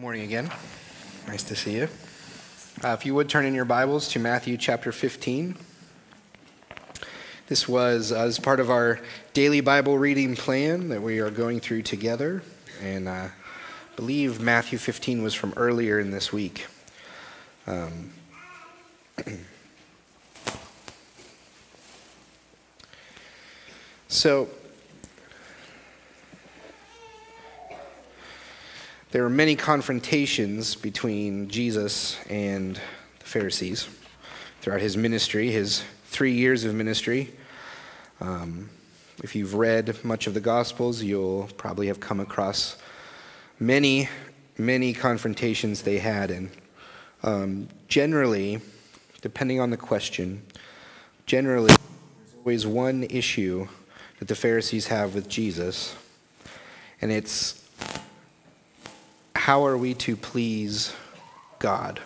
Morning again. Nice to see you. Uh, if you would turn in your Bibles to Matthew chapter 15. This was uh, as part of our daily Bible reading plan that we are going through together. And uh, I believe Matthew 15 was from earlier in this week. Um, so, there were many confrontations between Jesus and the Pharisees throughout his ministry, his three years of ministry. Um, if you've read much of the Gospels, you'll probably have come across many, many confrontations they had. And um, generally, depending on the question, generally, there's always one issue that the Pharisees have with Jesus, and it's how are we to please God?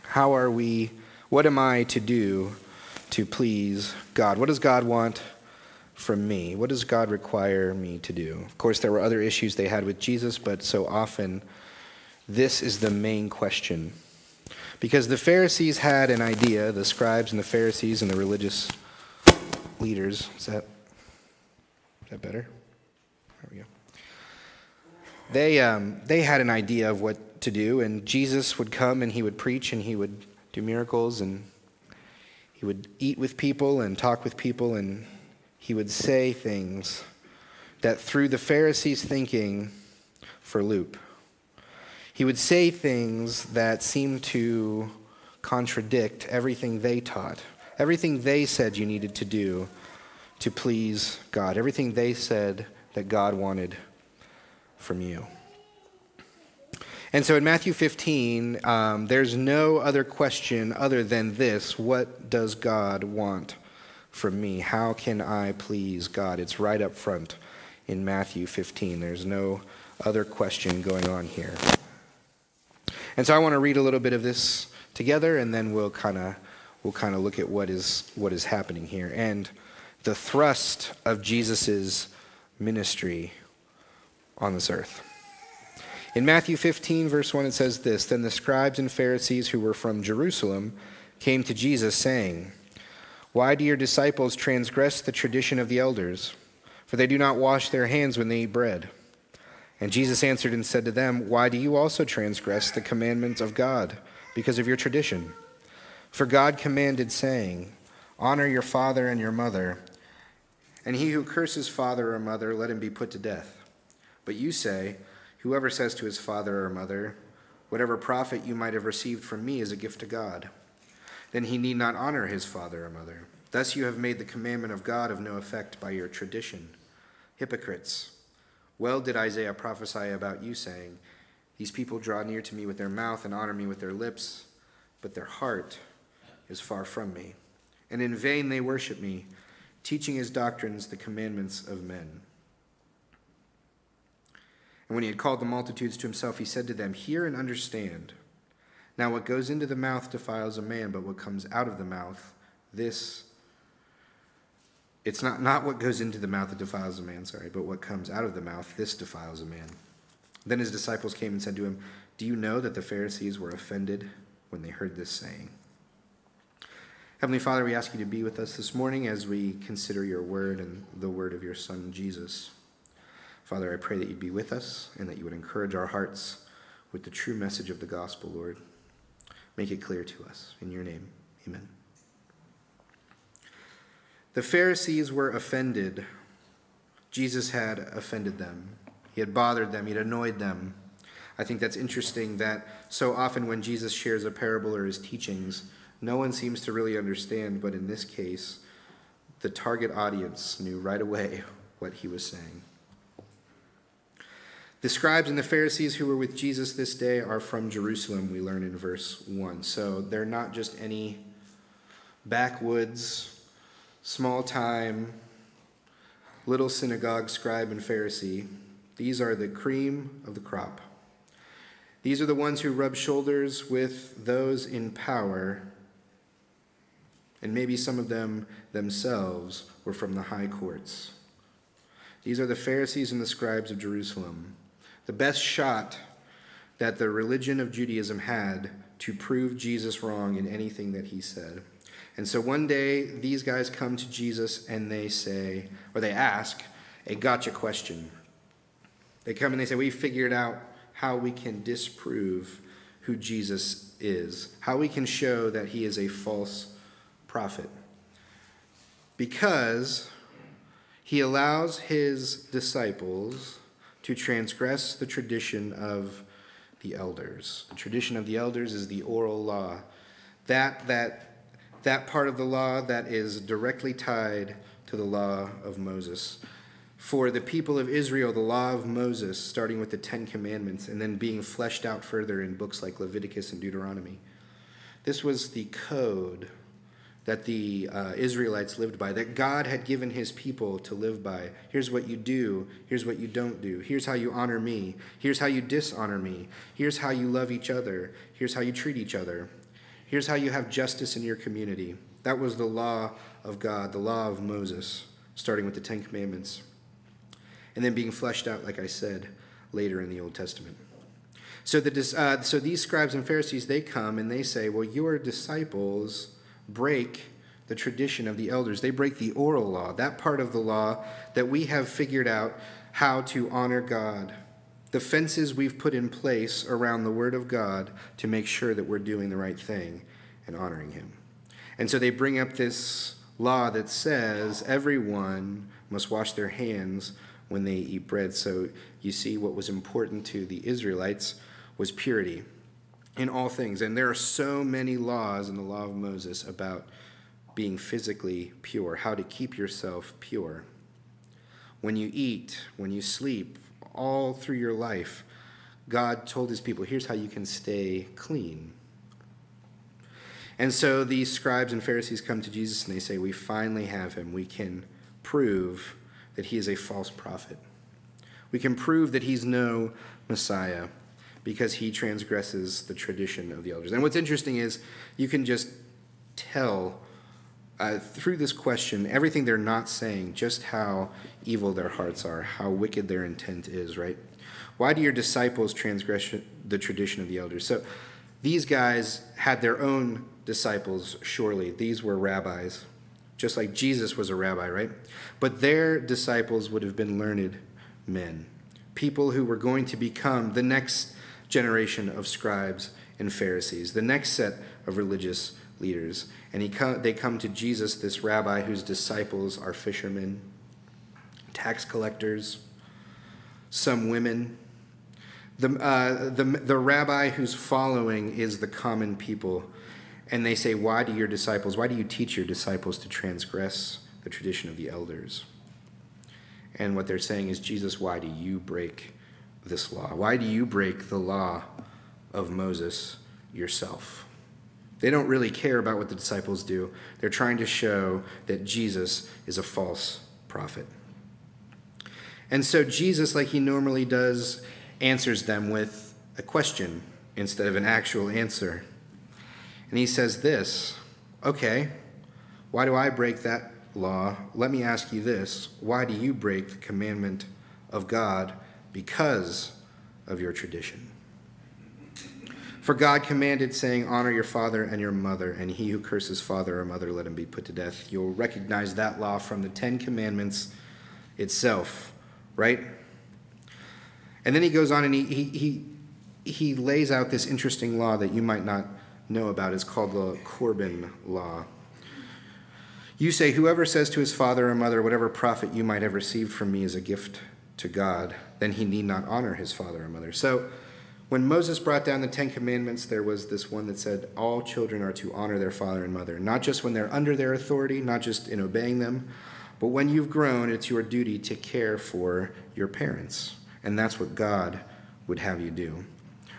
How are we, what am I to do to please God? What does God want from me? What does God require me to do? Of course, there were other issues they had with Jesus, but so often this is the main question. Because the Pharisees had an idea, the scribes and the Pharisees and the religious leaders. Is that, is that better? They, um, they had an idea of what to do, and Jesus would come and he would preach and he would do miracles and he would eat with people and talk with people and he would say things that threw the Pharisees' thinking for loop. He would say things that seemed to contradict everything they taught, everything they said you needed to do to please God, everything they said that God wanted from you. And so in Matthew 15, um, there's no other question other than this What does God want from me? How can I please God? It's right up front in Matthew 15. There's no other question going on here. And so I want to read a little bit of this together, and then we'll kind of we'll kind of look at what is what is happening here and the thrust of Jesus's ministry on this earth. In Matthew 15, verse 1, it says this Then the scribes and Pharisees who were from Jerusalem came to Jesus, saying, Why do your disciples transgress the tradition of the elders? For they do not wash their hands when they eat bread. And Jesus answered and said to them, Why do you also transgress the commandments of God because of your tradition? For God commanded, saying, Honor your father and your mother, and he who curses father or mother, let him be put to death. But you say, Whoever says to his father or mother, Whatever profit you might have received from me is a gift to God, then he need not honor his father or mother. Thus you have made the commandment of God of no effect by your tradition. Hypocrites, well did Isaiah prophesy about you, saying, These people draw near to me with their mouth and honor me with their lips, but their heart is far from me. And in vain they worship me, teaching as doctrines the commandments of men. And when he had called the multitudes to himself, he said to them, Hear and understand. Now, what goes into the mouth defiles a man, but what comes out of the mouth, this. It's not, not what goes into the mouth that defiles a man, sorry, but what comes out of the mouth, this defiles a man. Then his disciples came and said to him, Do you know that the Pharisees were offended when they heard this saying? Heavenly Father, we ask you to be with us this morning as we consider your word and the word of your Son, Jesus. Father, I pray that you'd be with us and that you would encourage our hearts with the true message of the gospel, Lord. Make it clear to us. In your name, amen. The Pharisees were offended. Jesus had offended them, he had bothered them, he had annoyed them. I think that's interesting that so often when Jesus shares a parable or his teachings, no one seems to really understand, but in this case, the target audience knew right away what he was saying. The scribes and the Pharisees who were with Jesus this day are from Jerusalem, we learn in verse 1. So they're not just any backwoods, small time, little synagogue scribe and Pharisee. These are the cream of the crop. These are the ones who rub shoulders with those in power, and maybe some of them themselves were from the high courts. These are the Pharisees and the scribes of Jerusalem the best shot that the religion of Judaism had to prove Jesus wrong in anything that he said. And so one day, these guys come to Jesus and they say, or they ask, a gotcha question. They come and they say, We figured out how we can disprove who Jesus is, how we can show that he is a false prophet. Because he allows his disciples to transgress the tradition of the elders. The tradition of the elders is the oral law. That, that, that part of the law that is directly tied to the law of Moses. For the people of Israel, the law of Moses, starting with the Ten Commandments and then being fleshed out further in books like Leviticus and Deuteronomy, this was the code that the uh, Israelites lived by, that God had given his people to live by. Here's what you do. Here's what you don't do. Here's how you honor me. Here's how you dishonor me. Here's how you love each other. Here's how you treat each other. Here's how you have justice in your community. That was the law of God, the law of Moses, starting with the Ten Commandments, and then being fleshed out, like I said, later in the Old Testament. So, the, uh, so these scribes and Pharisees, they come and they say, Well, your disciples break the tradition of the elders. They break the oral law, that part of the law that we have figured out how to honor God. The fences we've put in place around the Word of God to make sure that we're doing the right thing and honoring Him. And so they bring up this law that says everyone must wash their hands when they eat bread. So you see, what was important to the Israelites was purity in all things. And there are so many laws in the law of Moses about being physically pure, how to keep yourself pure. When you eat, when you sleep, all through your life, God told his people, here's how you can stay clean. And so these scribes and Pharisees come to Jesus and they say, We finally have him. We can prove that he is a false prophet. We can prove that he's no Messiah because he transgresses the tradition of the elders. And what's interesting is you can just tell uh, through this question everything they're not saying, just how evil their hearts are, how wicked their intent is, right? Why do your disciples transgress the tradition of the elders? So these guys had their own disciples, surely. These were rabbis, just like Jesus was a rabbi, right? But their disciples would have been learned men, people who were going to become the next generation of scribes and Pharisees, the next set of religious leaders. And he they come to Jesus, this rabbi whose disciples are fishermen, tax collectors, some women. The, uh, the, the rabbi whose following is the common people. And they say, Why do your disciples, why do you teach your disciples to transgress the tradition of the elders? And what they're saying is, Jesus, why do you break this law? Why do you break the law of Moses yourself? They don't really care about what the disciples do. They're trying to show that Jesus is a false prophet. And so Jesus, like he normally does, answers them with a question instead of an actual answer. And he says this Okay, why do I break that law? Let me ask you this why do you break the commandment of God because of your tradition. For God commanded, saying, Honor your father and your mother, and he who curses father or mother, let him be put to death. You'll recognize that law from the Ten Commandments itself, right? And then he goes on and he, he, he, he lays out this interesting law that you might not know about. It's called the Corban Law. You say, Whoever says to his father or mother, Whatever profit you might have received from me is a gift to God, then he need not honor his father or mother. So when Moses brought down the Ten Commandments, there was this one that said all children are to honor their father and mother, not just when they're under their authority, not just in obeying them, but when you've grown, it's your duty to care for your parents. And that's what God would have you do.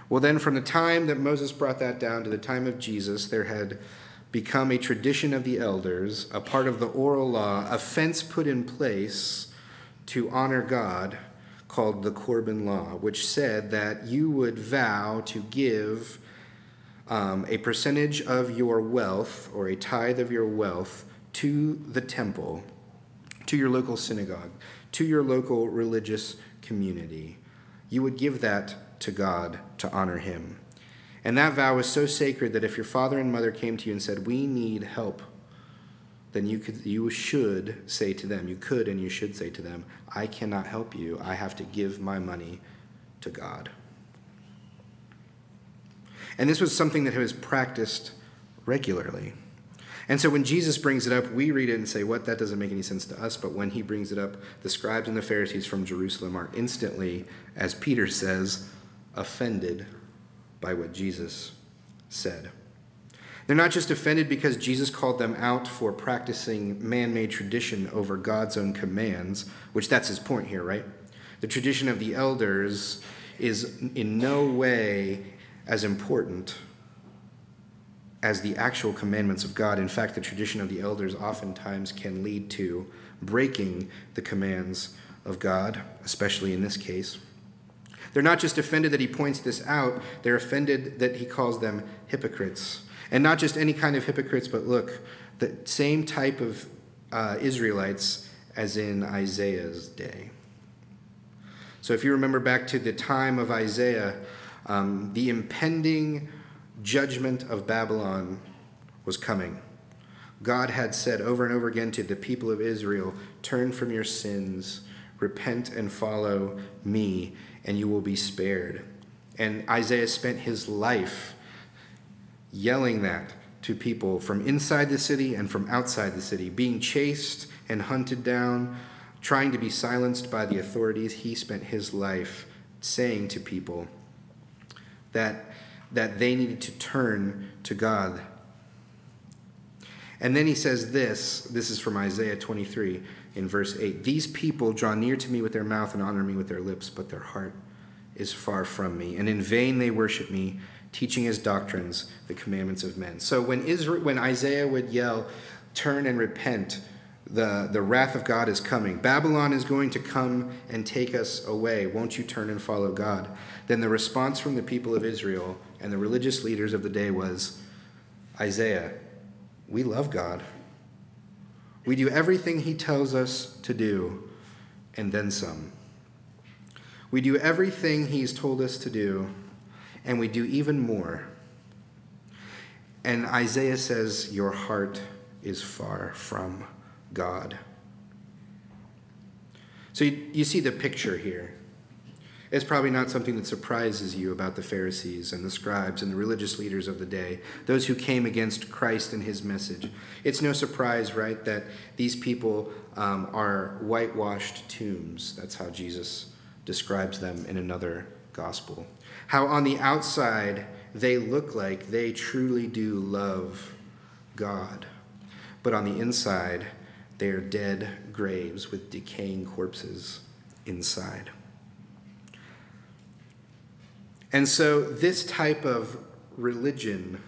Well, then, from the time that Moses brought that down to the time of Jesus, there had become a tradition of the elders, a part of the oral law, a fence put in place to honor God called the Corban Law, which said that you would vow to give um, a percentage of your wealth or a tithe of your wealth to the temple, to your local synagogue, to your local religious community. You would give that to God to honor him. And that vow was so sacred that if your father and mother came to you and said, We need help, then you, could, you should say to them, you could and you should say to them, I cannot help you. I have to give my money to God. And this was something that was practiced regularly. And so when Jesus brings it up, we read it and say, What? That doesn't make any sense to us. But when he brings it up, the scribes and the Pharisees from Jerusalem are instantly, as Peter says, offended by what Jesus said. They're not just offended because Jesus called them out for practicing man made tradition over God's own commands, which that's his point here, right? The tradition of the elders is in no way as important as the actual commandments of God. In fact, the tradition of the elders oftentimes can lead to breaking the commands of God, especially in this case. They're not just offended that he points this out, they're offended that he calls them hypocrites. And not just any kind of hypocrites, but look, the same type of uh, Israelites as in Isaiah's day. So if you remember back to the time of Isaiah, um, the impending judgment of Babylon was coming. God had said over and over again to the people of Israel, Turn from your sins, repent and follow me, and you will be spared. And Isaiah spent his life yelling that to people from inside the city and from outside the city, being chased and hunted down, trying to be silenced by the authorities. He spent his life saying to people that, that they needed to turn to God. And then he says this this is from Isaiah 23 in verse 8 These people draw near to me with their mouth and honor me with their lips, but their heart is far from me. And in vain they worship me, teaching his doctrines the commandments of men. So when, Israel, when Isaiah would yell, Turn and repent, the, the wrath of God is coming. Babylon is going to come and take us away. Won't you turn and follow God? Then the response from the people of Israel and the religious leaders of the day was Isaiah, we love God. We do everything he tells us to do, and then some. We do everything he's told us to do, and we do even more. And Isaiah says, Your heart is far from God. So you, you see the picture here. It's probably not something that surprises you about the Pharisees and the scribes and the religious leaders of the day, those who came against Christ and his message. It's no surprise, right, that these people um, are whitewashed tombs. That's how Jesus describes them in another gospel. How on the outside they look like they truly do love God, but on the inside they are dead graves with decaying corpses inside. And so, this type of religion,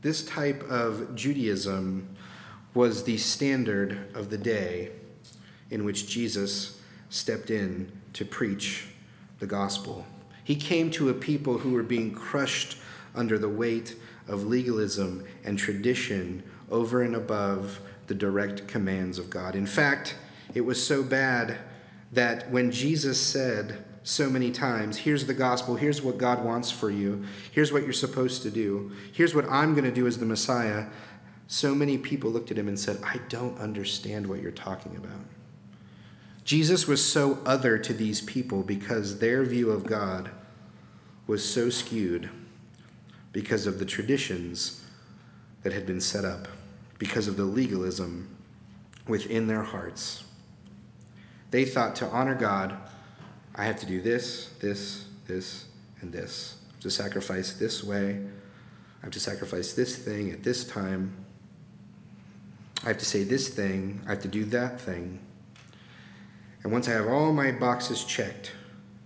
this type of Judaism, was the standard of the day in which Jesus stepped in to preach the gospel. He came to a people who were being crushed under the weight of legalism and tradition over and above the direct commands of God. In fact, it was so bad that when Jesus said so many times, Here's the gospel, here's what God wants for you, here's what you're supposed to do, here's what I'm going to do as the Messiah, so many people looked at him and said, I don't understand what you're talking about. Jesus was so other to these people because their view of God was so skewed because of the traditions that had been set up, because of the legalism within their hearts. They thought to honor God, I have to do this, this, this, and this. I have to sacrifice this way. I have to sacrifice this thing at this time. I have to say this thing. I have to do that thing. And once I have all my boxes checked,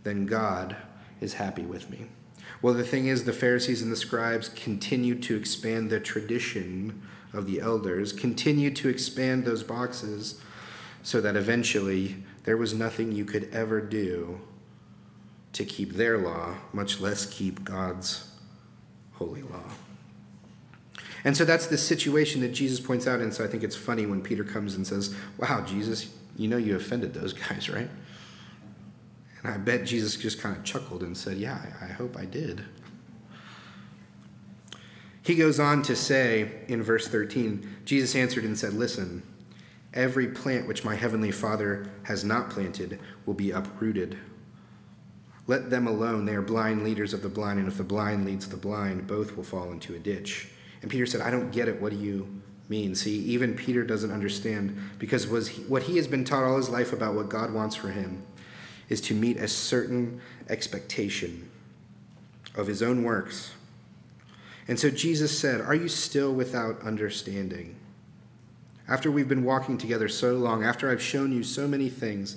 then God is happy with me. Well, the thing is, the Pharisees and the scribes continued to expand the tradition of the elders, continued to expand those boxes, so that eventually there was nothing you could ever do to keep their law, much less keep God's holy law. And so that's the situation that Jesus points out. And so I think it's funny when Peter comes and says, Wow, Jesus, you know you offended those guys, right? And I bet Jesus just kind of chuckled and said, Yeah, I hope I did. He goes on to say in verse 13 Jesus answered and said, Listen, every plant which my heavenly Father has not planted will be uprooted. Let them alone. They are blind leaders of the blind, and if the blind leads the blind, both will fall into a ditch. And Peter said, I don't get it. What do you mean? See, even Peter doesn't understand because was he, what he has been taught all his life about what God wants for him is to meet a certain expectation of his own works. And so Jesus said, Are you still without understanding? After we've been walking together so long, after I've shown you so many things,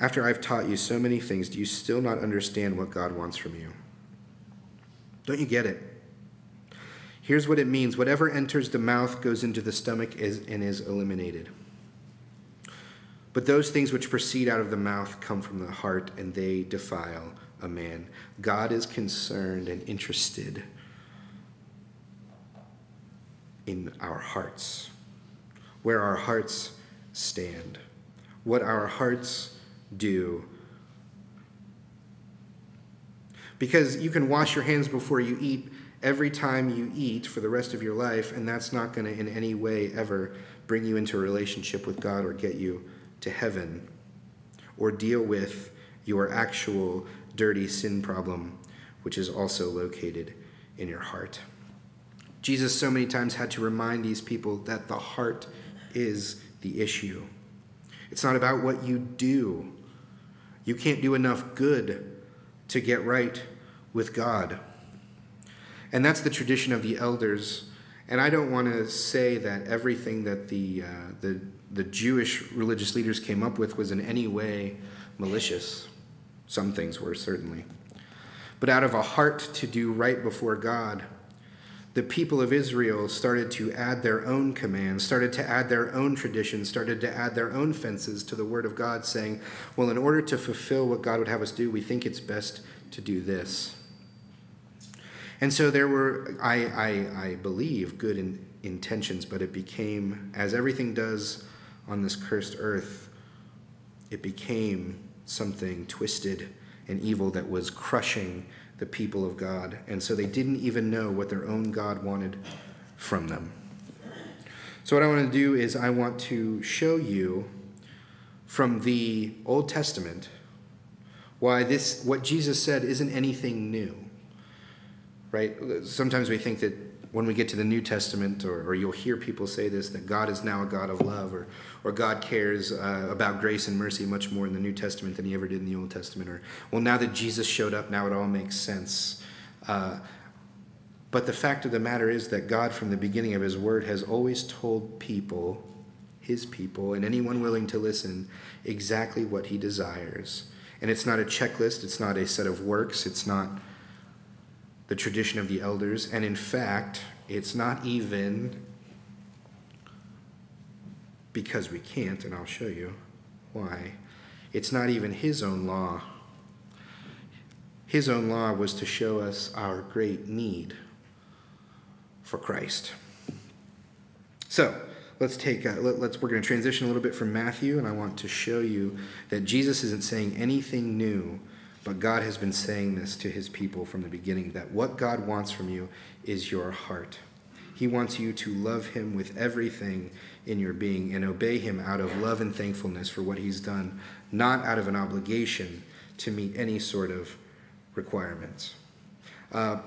after I've taught you so many things, do you still not understand what God wants from you? Don't you get it? Here's what it means whatever enters the mouth goes into the stomach and is eliminated. But those things which proceed out of the mouth come from the heart, and they defile a man. God is concerned and interested in our hearts, where our hearts stand, what our hearts do. Because you can wash your hands before you eat every time you eat for the rest of your life, and that's not going to in any way ever bring you into a relationship with God or get you to heaven or deal with your actual dirty sin problem, which is also located in your heart. Jesus so many times had to remind these people that the heart is the issue. It's not about what you do. You can't do enough good to get right with God. And that's the tradition of the elders. And I don't want to say that everything that the, uh, the, the Jewish religious leaders came up with was in any way malicious. Some things were, certainly. But out of a heart to do right before God, the people of Israel started to add their own commands, started to add their own traditions, started to add their own fences to the Word of God, saying, Well, in order to fulfill what God would have us do, we think it's best to do this. And so there were, I, I, I believe, good in, intentions, but it became, as everything does on this cursed earth, it became something twisted and evil that was crushing the people of God. And so they didn't even know what their own God wanted from them. So, what I want to do is, I want to show you from the Old Testament why this, what Jesus said, isn't anything new right? Sometimes we think that when we get to the New Testament, or, or you'll hear people say this, that God is now a God of love, or, or God cares uh, about grace and mercy much more in the New Testament than he ever did in the Old Testament, or, well, now that Jesus showed up, now it all makes sense. Uh, but the fact of the matter is that God, from the beginning of his word, has always told people, his people, and anyone willing to listen, exactly what he desires. And it's not a checklist, it's not a set of works, it's not the tradition of the elders. And in fact, it's not even because we can't, and I'll show you why. It's not even his own law. His own law was to show us our great need for Christ. So, let's take a, let, us we're going to transition a little bit from Matthew and I want to show you that Jesus isn't saying anything new but God has been saying this to his people from the beginning that what God wants from you is your heart. He wants you to love him with everything in your being and obey him out of love and thankfulness for what he's done, not out of an obligation to meet any sort of requirements. Uh,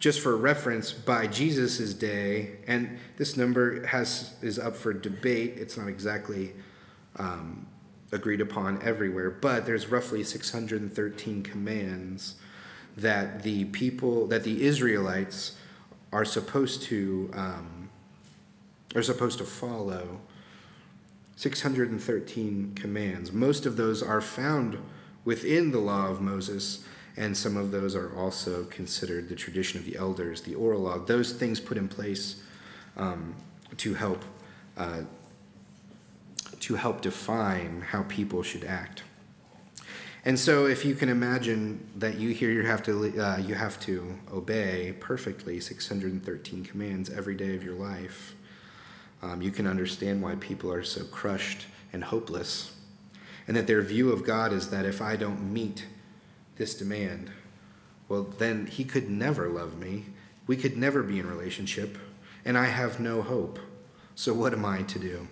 just for reference, by Jesus' day, and this number has is up for debate. It's not exactly um, agreed upon everywhere, but there's roughly 613 commands that the people, that the Israelites are supposed to, um, are supposed to follow. 613 commands. Most of those are found within the law of Moses, and some of those are also considered the tradition of the elders, the oral law. Those things put in place um, to help uh, to help define how people should act. And so, if you can imagine that you here you have to uh, you have to obey perfectly 613 commands every day of your life, um, you can understand why people are so crushed and hopeless. and that their view of God is that if I don't meet this demand, well, then He could never love me. We could never be in relationship, and I have no hope. So, what am I to do?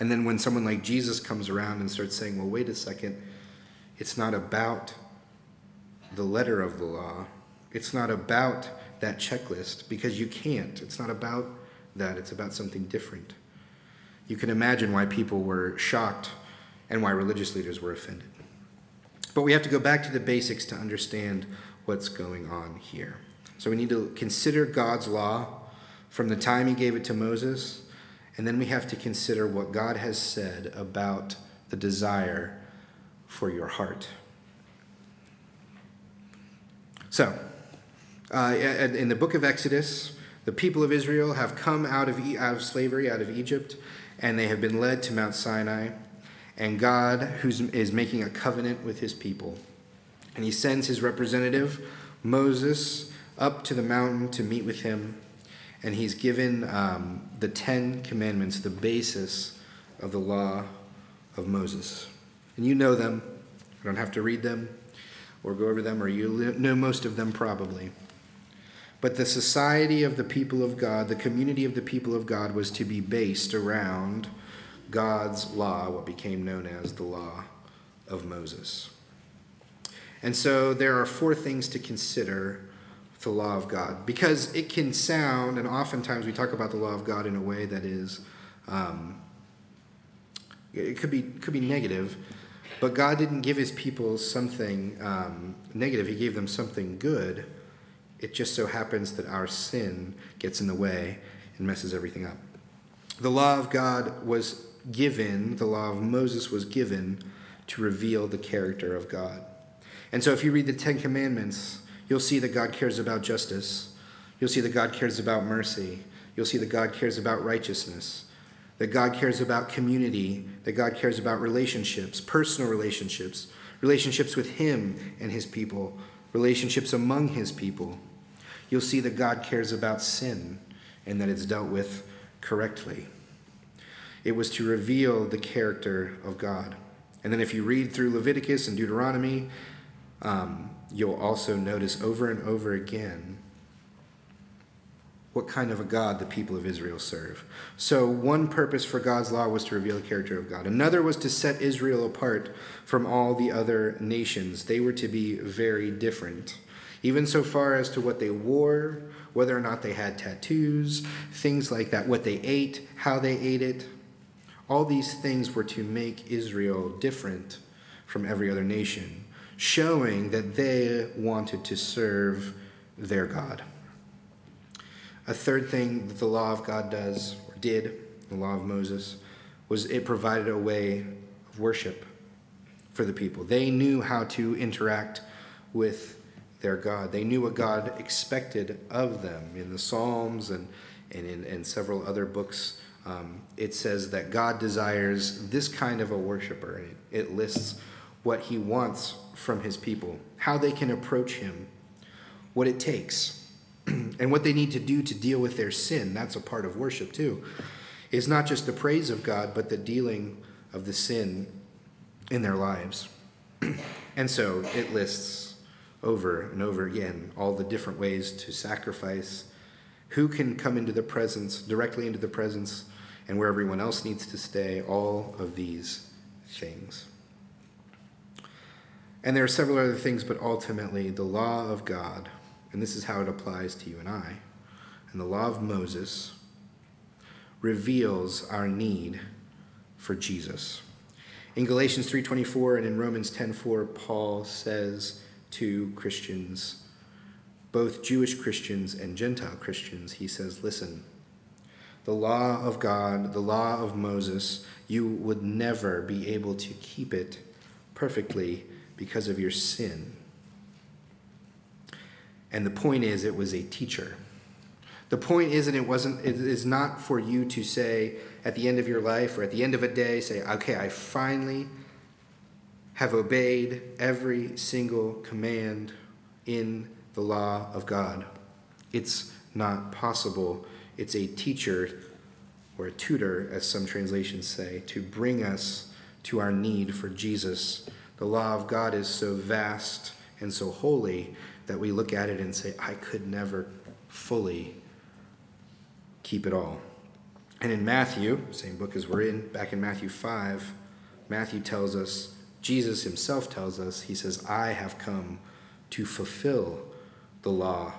And then when someone like Jesus comes around and starts saying, well, wait a second, it's not about the letter of the law, it's not about that checklist, because you can't. It's not about that, it's about something different. You can imagine why people were shocked and why religious leaders were offended. But we have to go back to the basics to understand what's going on here. So we need to consider God's law from the time he gave it to Moses, and then we have to consider what God has said about the desire for your heart. So, uh, in the book of Exodus, the people of Israel have come out of, out of slavery, out of Egypt, and they have been led to Mount Sinai and God who is making a covenant with his people. And he sends his representative, Moses, up to the mountain to meet with him. And he's given um, the Ten Commandments, the basis of the law of Moses. And you know them. I don't have to read them or go over them, or you know most of them probably. But the society of the people of God, the community of the people of God, was to be based around God's law, what became known as the law of Moses. And so there are four things to consider the law of God because it can sound, and oftentimes we talk about the law of God in a way that is, um, it could be could be negative, but God didn't give His people something um, negative. He gave them something good. It just so happens that our sin gets in the way and messes everything up. The law of God was given, the law of Moses was given to reveal the character of God. And so if you read the Ten Commandments, you'll see that God cares about justice. You'll see that God cares about mercy. You'll see that God cares about righteousness. That God cares about community. That God cares about relationships, personal relationships, relationships with Him and His people, relationships among His people. You'll see that God cares about sin and that it's dealt with correctly. It was to reveal the character of God. And then if you read through Leviticus and Deuteronomy, um, you'll also notice over and over again what kind of a God the people of Israel serve. So, one purpose for God's law was to reveal the character of God. Another was to set Israel apart from all the other nations. They were to be very different, even so far as to what they wore, whether or not they had tattoos, things like that, what they ate, how they ate it. All these things were to make Israel different from every other nation, showing that they wanted to serve their God. A third thing that the law of God does, or did, the law of Moses, was it provided a way of worship for the people. They knew how to interact with their God. They knew what God expected of them. In the Psalms and, and in and several other books um, it says that God desires this kind of a worshiper. It, it lists what he wants from his people, how they can approach him, what it takes, and what they need to do to deal with their sin. That's a part of worship, too. It's not just the praise of God, but the dealing of the sin in their lives. and so it lists over and over again all the different ways to sacrifice, who can come into the presence, directly into the presence and where everyone else needs to stay, all of these things. And there are several other things, but ultimately, the law of God, and this is how it applies to you and I, and the law of Moses reveals our need for Jesus. In Galatians 3:24 and in Romans 10:4 Paul says to Christians both Jewish Christians and Gentile Christians he says listen the law of God, the law of Moses, you would never be able to keep it perfectly because of your sin. And the point is, it was a teacher. The point isn't, it wasn't, it is not for you to say at the end of your life or at the end of a day, say, okay, I finally have obeyed every single command in the law of God. It's not possible it's a teacher or a tutor, as some translations say, to bring us to our need for Jesus. The law of God is so vast and so holy that we look at it and say, I could never fully keep it all. And in Matthew, same book as we're in, back in Matthew 5, Matthew tells us, Jesus himself tells us, he says, I have come to fulfill the law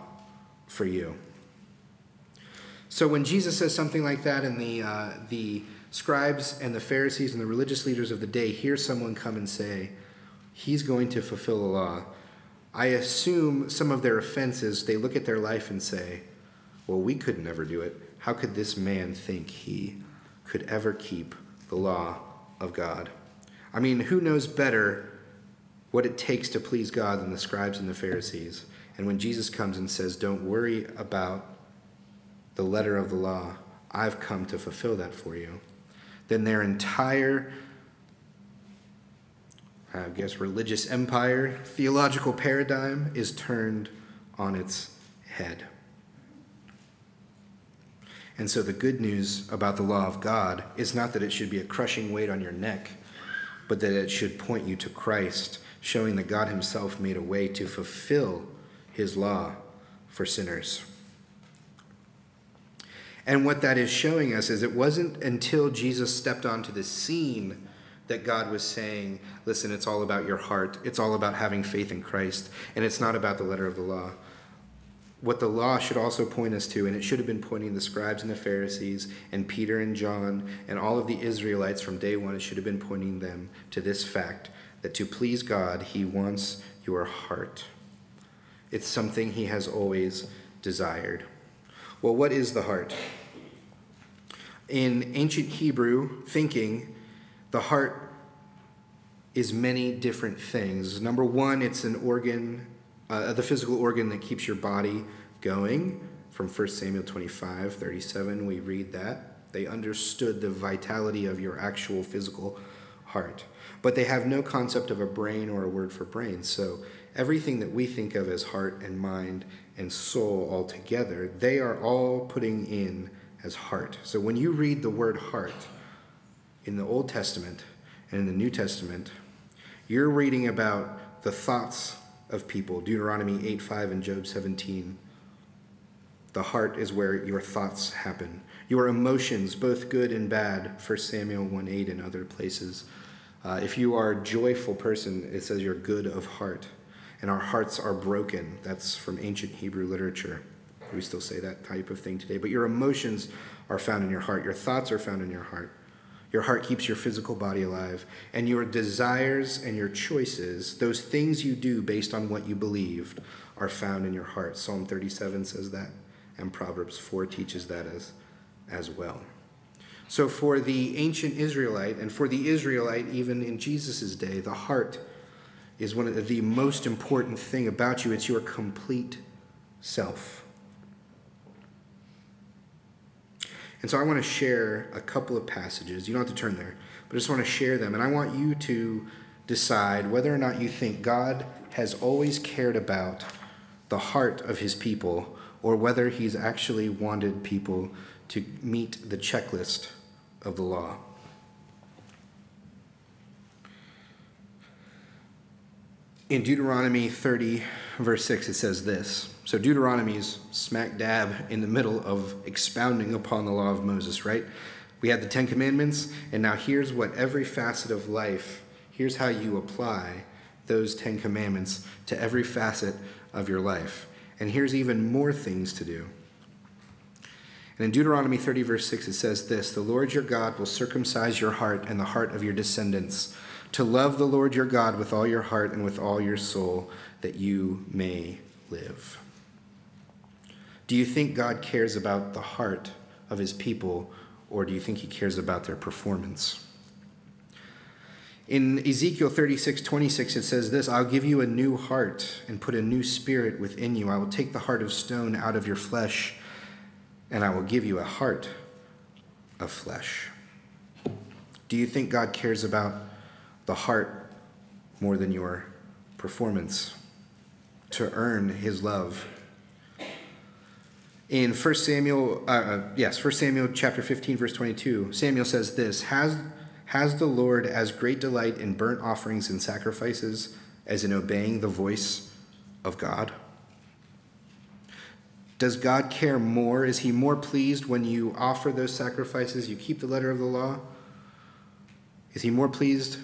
for you. So when Jesus says something like that, and the, uh, the scribes and the Pharisees and the religious leaders of the day hear someone come and say, He's going to fulfill the law, I assume some of their offenses, they look at their life and say, Well, we could never do it. How could this man think he could ever keep the law of God? I mean, who knows better what it takes to please God than the scribes and the Pharisees? And when Jesus comes and says, Don't worry about the letter of the law, I've come to fulfill that for you, then their entire I guess, religious empire, theological paradigm is turned on its head. And so the good news about the law of God is not that it should be a crushing weight on your neck, but that it should point you to Christ, showing that God Himself made a way to fulfill His law for sinners. And what that is showing us is it wasn't until Jesus stepped onto the scene that God was saying, listen, it's all about your heart. It's all about having faith in Christ, and it's not about the letter of the law. What the law should also point us to, and it should have been pointing the scribes and the Pharisees, and Peter and John, and all of the Israelites from day one, it should have been pointing them to this fact that to please God, He wants your heart. It's something He has always desired. Well, what is the heart? In ancient Hebrew thinking, the heart is many different things. Number one, it's an organ, uh, the physical organ that keeps your body going. From 1 Samuel 25, 37, we read that. They understood the vitality of your actual physical heart. But they have no concept of a brain or a word for brain. So everything that we think of as heart and mind and soul all together, they are all putting in as heart. So when you read the word heart, in the Old Testament and in the New Testament, you're reading about the thoughts of people, Deuteronomy 8 5 and Job 17. The heart is where your thoughts happen. Your emotions, both good and bad, 1 Samuel 1 8 and other places. Uh, if you are a joyful person, it says you're good of heart. And our hearts are broken. That's from ancient Hebrew literature. We still say that type of thing today. But your emotions are found in your heart. Your thoughts are found in your heart. Your heart keeps your physical body alive. And your desires and your choices, those things you do based on what you believed, are found in your heart. Psalm 37 says that, and Proverbs 4 teaches that as, as well. So, for the ancient Israelite, and for the Israelite even in Jesus' day, the heart is one of the most important thing about you. It's your complete self. And so I want to share a couple of passages. You don't have to turn there, but I just want to share them. And I want you to decide whether or not you think God has always cared about the heart of his people or whether he's actually wanted people to meet the checklist of the law. In Deuteronomy 30, verse 6, it says this. So Deuteronomy is smack dab in the middle of expounding upon the law of Moses, right? We had the Ten Commandments, and now here's what every facet of life, here's how you apply those Ten Commandments to every facet of your life. And here's even more things to do. And in Deuteronomy 30, verse 6, it says this The Lord your God will circumcise your heart and the heart of your descendants, to love the Lord your God with all your heart and with all your soul, that you may live. Do you think God cares about the heart of his people, or do you think he cares about their performance? In Ezekiel 36, 26, it says this I'll give you a new heart and put a new spirit within you. I will take the heart of stone out of your flesh, and I will give you a heart of flesh. Do you think God cares about the heart more than your performance to earn his love in 1 Samuel, uh, uh, yes, 1 Samuel chapter 15, verse 22, Samuel says this Has, Has the Lord as great delight in burnt offerings and sacrifices as in obeying the voice of God? Does God care more? Is He more pleased when you offer those sacrifices, you keep the letter of the law? Is He more pleased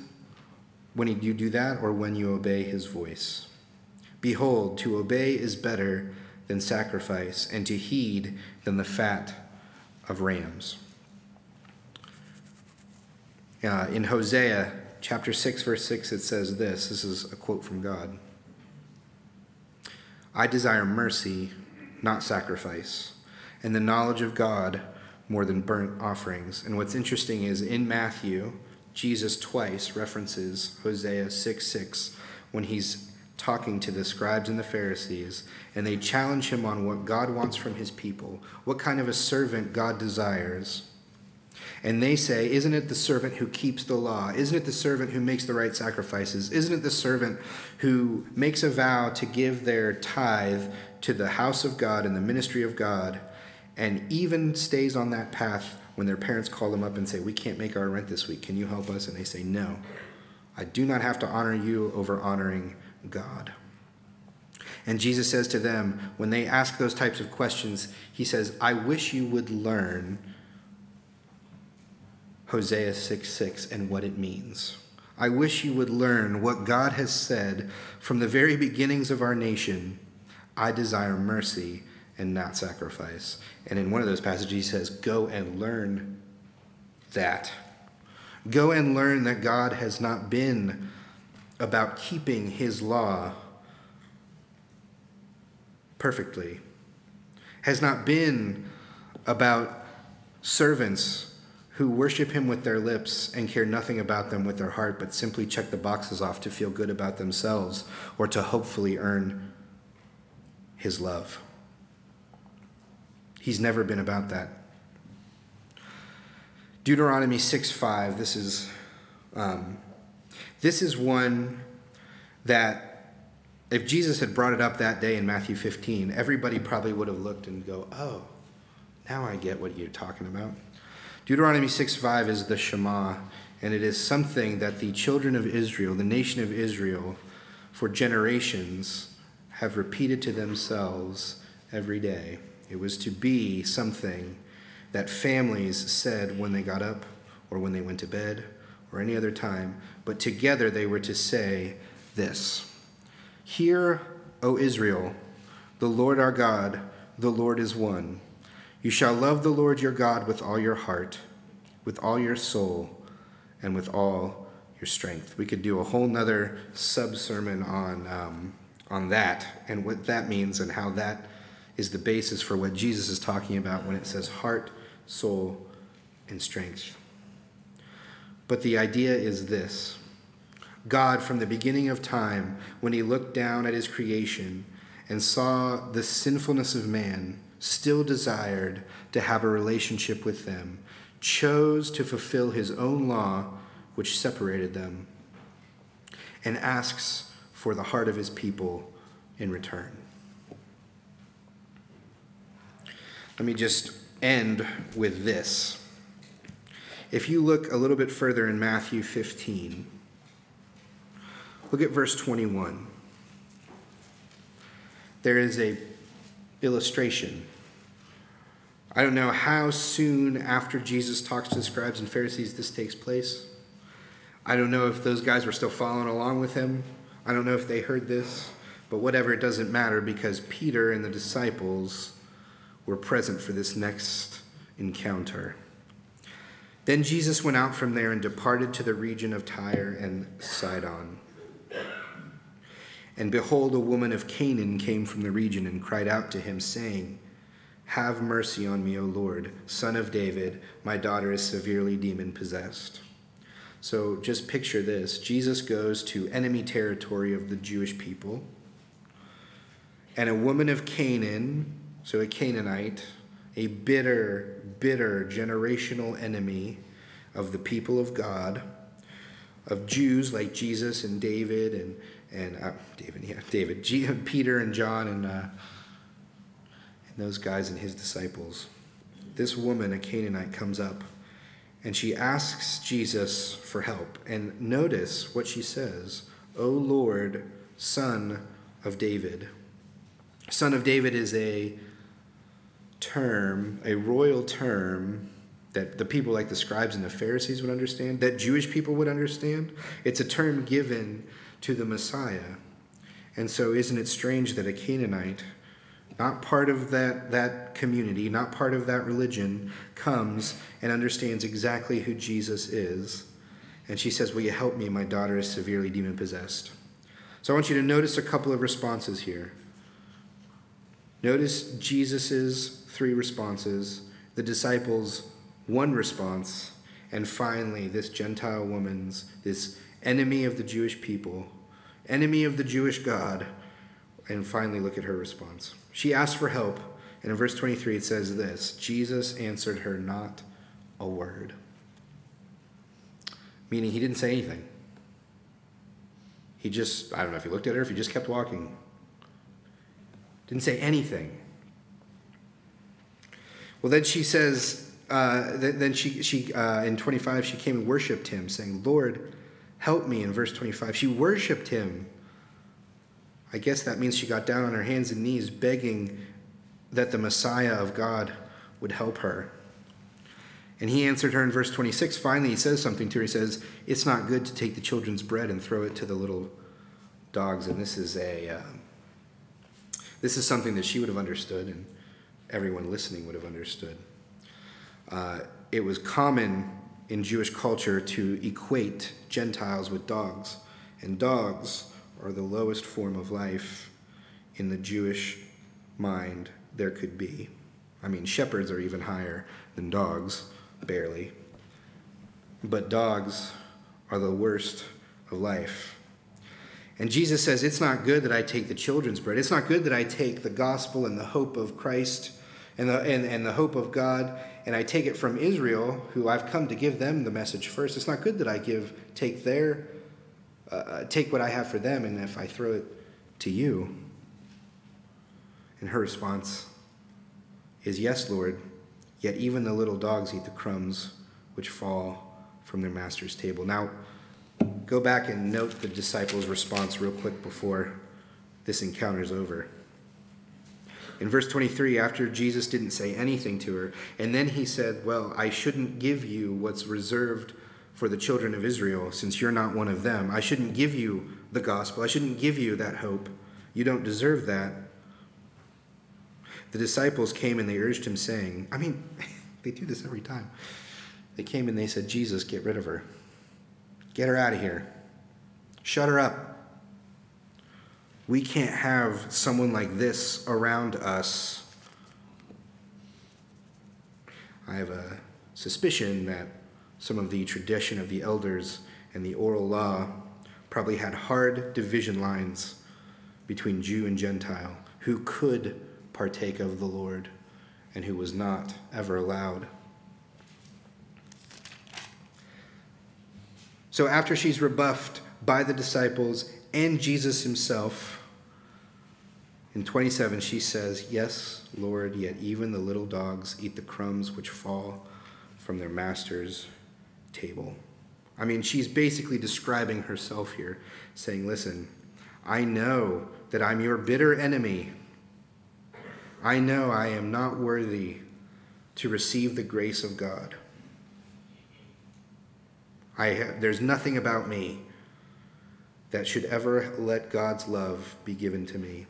when you do that or when you obey His voice? Behold, to obey is better than sacrifice, and to heed than the fat of rams. Uh, in Hosea chapter 6, verse 6, it says this this is a quote from God I desire mercy not sacrifice, and the knowledge of God more than burnt offerings. And what's interesting is in Matthew, Jesus twice references Hosea 6 6 when he's talking to the scribes and the Pharisees, and they challenge him on what God wants from his people, what kind of a servant God desires. And they say, Isn't it the servant who keeps the law? Isn't it the servant who makes the right sacrifices? Isn't it the servant who makes a vow to give their tithe to the house of God and the ministry of God, and even stays on that path when their parents call them up and say, We can't make our rent this week. Can you help us? And they say, No. I do not have to honor you over honoring God. And Jesus says to them, when they ask those types of questions, He says, I wish you would learn Hosea 6 6 and what it means. I wish you would learn what God has said from the very beginnings of our nation I desire mercy and not sacrifice. And in one of those passages, he says, Go and learn that. Go and learn that God has not been about keeping his law perfectly, has not been about servants who worship him with their lips and care nothing about them with their heart, but simply check the boxes off to feel good about themselves or to hopefully earn his love. He's never been about that. Deuteronomy 6 5, this is, um, this is one that if Jesus had brought it up that day in Matthew 15, everybody probably would have looked and go, oh, now I get what you're talking about. Deuteronomy 6:5 is the Shema, and it is something that the children of Israel, the nation of Israel, for generations have repeated to themselves every day. It was to be something that families said when they got up or when they went to bed or any other time, but together they were to say this Hear, O Israel, the Lord our God, the Lord is one. You shall love the Lord your God with all your heart, with all your soul, and with all your strength. We could do a whole nother sub sermon on. Um, on that and what that means and how that is the basis for what Jesus is talking about when it says heart, soul, and strength. But the idea is this God, from the beginning of time, when he looked down at his creation and saw the sinfulness of man, still desired to have a relationship with them, chose to fulfill his own law, which separated them, and asks for the heart of his people in return. Let me just end with this. If you look a little bit further in Matthew 15, look at verse 21. There is a illustration. I don't know how soon after Jesus talks to the scribes and Pharisees this takes place. I don't know if those guys were still following along with him. I don't know if they heard this, but whatever, it doesn't matter because Peter and the disciples were present for this next encounter. Then Jesus went out from there and departed to the region of Tyre and Sidon. And behold, a woman of Canaan came from the region and cried out to him, saying, Have mercy on me, O Lord, son of David. My daughter is severely demon possessed. So just picture this Jesus goes to enemy territory of the Jewish people, and a woman of Canaan, so a Canaanite, a bitter, bitter generational enemy of the people of God, of Jews like Jesus and David and and uh, David, yeah, David, G- Peter and John and, uh, and those guys and his disciples. This woman, a Canaanite, comes up And she asks Jesus for help. And notice what she says O Lord, Son of David. Son of David is a term, a royal term that the people like the scribes and the Pharisees would understand, that Jewish people would understand. It's a term given to the Messiah. And so, isn't it strange that a Canaanite, not part of that, that community, not part of that religion, comes and understands exactly who Jesus is? And she says, Will you help me? My daughter is severely demon possessed. So, I want you to notice a couple of responses here. Notice Jesus' three responses, the disciples' one response, and finally, this Gentile woman's, this enemy of the Jewish people, enemy of the Jewish God. And finally, look at her response. She asked for help, and in verse 23 it says this Jesus answered her not a word. Meaning he didn't say anything. He just, I don't know if he looked at her, if he just kept walking. Didn't say anything. Well, then she says, uh, then she, she uh, in 25, she came and worshiped him, saying, Lord, help me, in verse 25. She worshiped him. I guess that means she got down on her hands and knees, begging that the Messiah of God would help her. And he answered her in verse 26. Finally, he says something to her. He says, It's not good to take the children's bread and throw it to the little dogs. And this is a. Uh, this is something that she would have understood, and everyone listening would have understood. Uh, it was common in Jewish culture to equate Gentiles with dogs, and dogs are the lowest form of life in the Jewish mind there could be. I mean, shepherds are even higher than dogs, barely. But dogs are the worst of life. And Jesus says, It's not good that I take the children's bread. It's not good that I take the gospel and the hope of Christ and the, and, and the hope of God, and I take it from Israel, who I've come to give them the message first. It's not good that I give, take their, uh, uh, take what I have for them, and if I throw it to you. And her response is, Yes, Lord, yet even the little dogs eat the crumbs which fall from their master's table. Now, go back and note the disciples' response real quick before this encounter is over. In verse 23, after Jesus didn't say anything to her, and then he said, Well, I shouldn't give you what's reserved for the children of Israel, since you're not one of them. I shouldn't give you the gospel. I shouldn't give you that hope. You don't deserve that. The disciples came and they urged him, saying, I mean, they do this every time. They came and they said, Jesus, get rid of her. Get her out of here. Shut her up. We can't have someone like this around us. I have a suspicion that some of the tradition of the elders and the oral law probably had hard division lines between Jew and Gentile, who could partake of the Lord and who was not ever allowed. So after she's rebuffed by the disciples and Jesus himself, in 27, she says, Yes, Lord, yet even the little dogs eat the crumbs which fall from their master's table. I mean, she's basically describing herself here, saying, Listen, I know that I'm your bitter enemy. I know I am not worthy to receive the grace of God. I have, there's nothing about me that should ever let God's love be given to me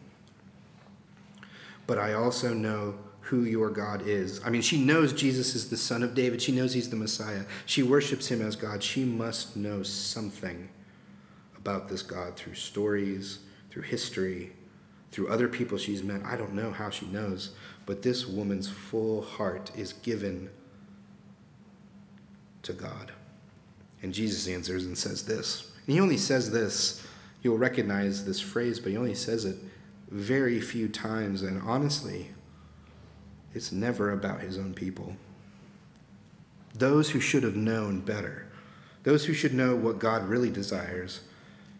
but I also know who your God is. I mean, she knows Jesus is the Son of David. She knows he's the Messiah. She worships him as God. She must know something about this God through stories, through history, through other people she's met. I don't know how she knows, but this woman's full heart is given to God. And Jesus answers and says this. And he only says this, you'll recognize this phrase, but he only says it very few times, and honestly, it's never about his own people. Those who should have known better, those who should know what God really desires,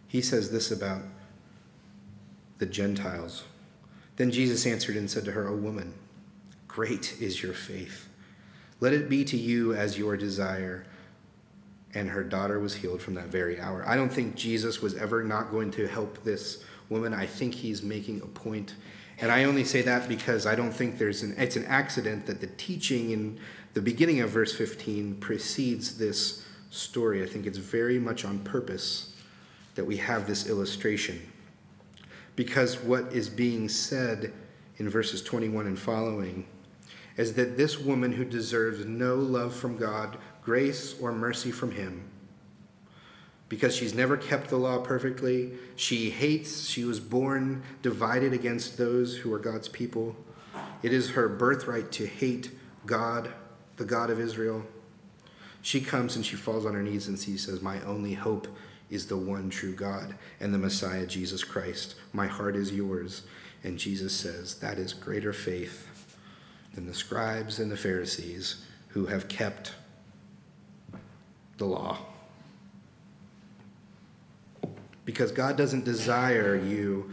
he says this about the Gentiles. Then Jesus answered and said to her, O woman, great is your faith. Let it be to you as your desire. And her daughter was healed from that very hour. I don't think Jesus was ever not going to help this woman. I think he's making a point. And I only say that because I don't think there's an, it's an accident that the teaching in the beginning of verse 15 precedes this story. I think it's very much on purpose that we have this illustration. Because what is being said in verses 21 and following is that this woman who deserves no love from God, grace, or mercy from Him, because she's never kept the law perfectly, she hates, she was born divided against those who are God's people. It is her birthright to hate God, the God of Israel. She comes and she falls on her knees and she says, My only hope is the one true God and the Messiah, Jesus Christ. My heart is yours. And Jesus says, That is greater faith than the scribes and the Pharisees who have kept the law. Because God doesn't desire you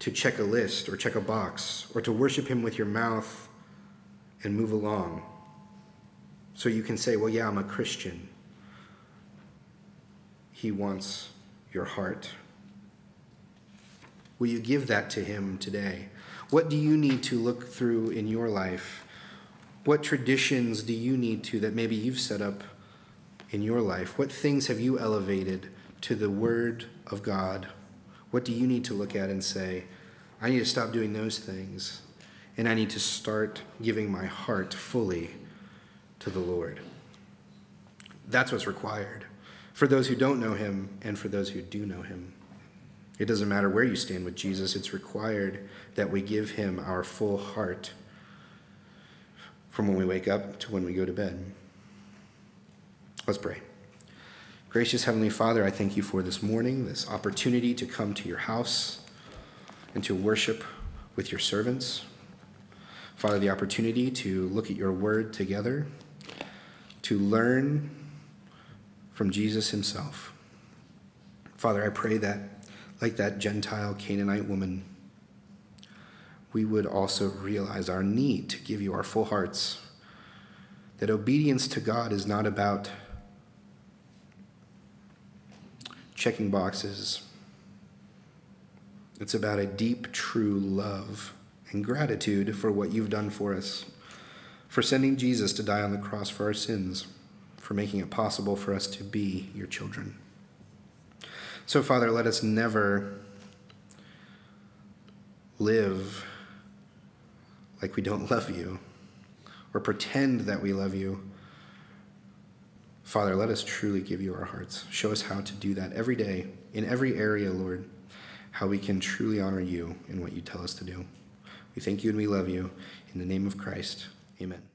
to check a list or check a box or to worship Him with your mouth and move along. So you can say, Well, yeah, I'm a Christian. He wants your heart. Will you give that to Him today? What do you need to look through in your life? What traditions do you need to that maybe you've set up in your life? What things have you elevated to the Word of God? What do you need to look at and say, I need to stop doing those things and I need to start giving my heart fully to the Lord? That's what's required for those who don't know Him and for those who do know Him. It doesn't matter where you stand with Jesus, it's required that we give him our full heart from when we wake up to when we go to bed. Let's pray. Gracious Heavenly Father, I thank you for this morning, this opportunity to come to your house and to worship with your servants. Father, the opportunity to look at your word together, to learn from Jesus himself. Father, I pray that like that Gentile Canaanite woman, we would also realize our need to give you our full hearts. That obedience to God is not about checking boxes, it's about a deep, true love and gratitude for what you've done for us, for sending Jesus to die on the cross for our sins, for making it possible for us to be your children. So, Father, let us never live like we don't love you or pretend that we love you. Father, let us truly give you our hearts. Show us how to do that every day, in every area, Lord, how we can truly honor you in what you tell us to do. We thank you and we love you. In the name of Christ, amen.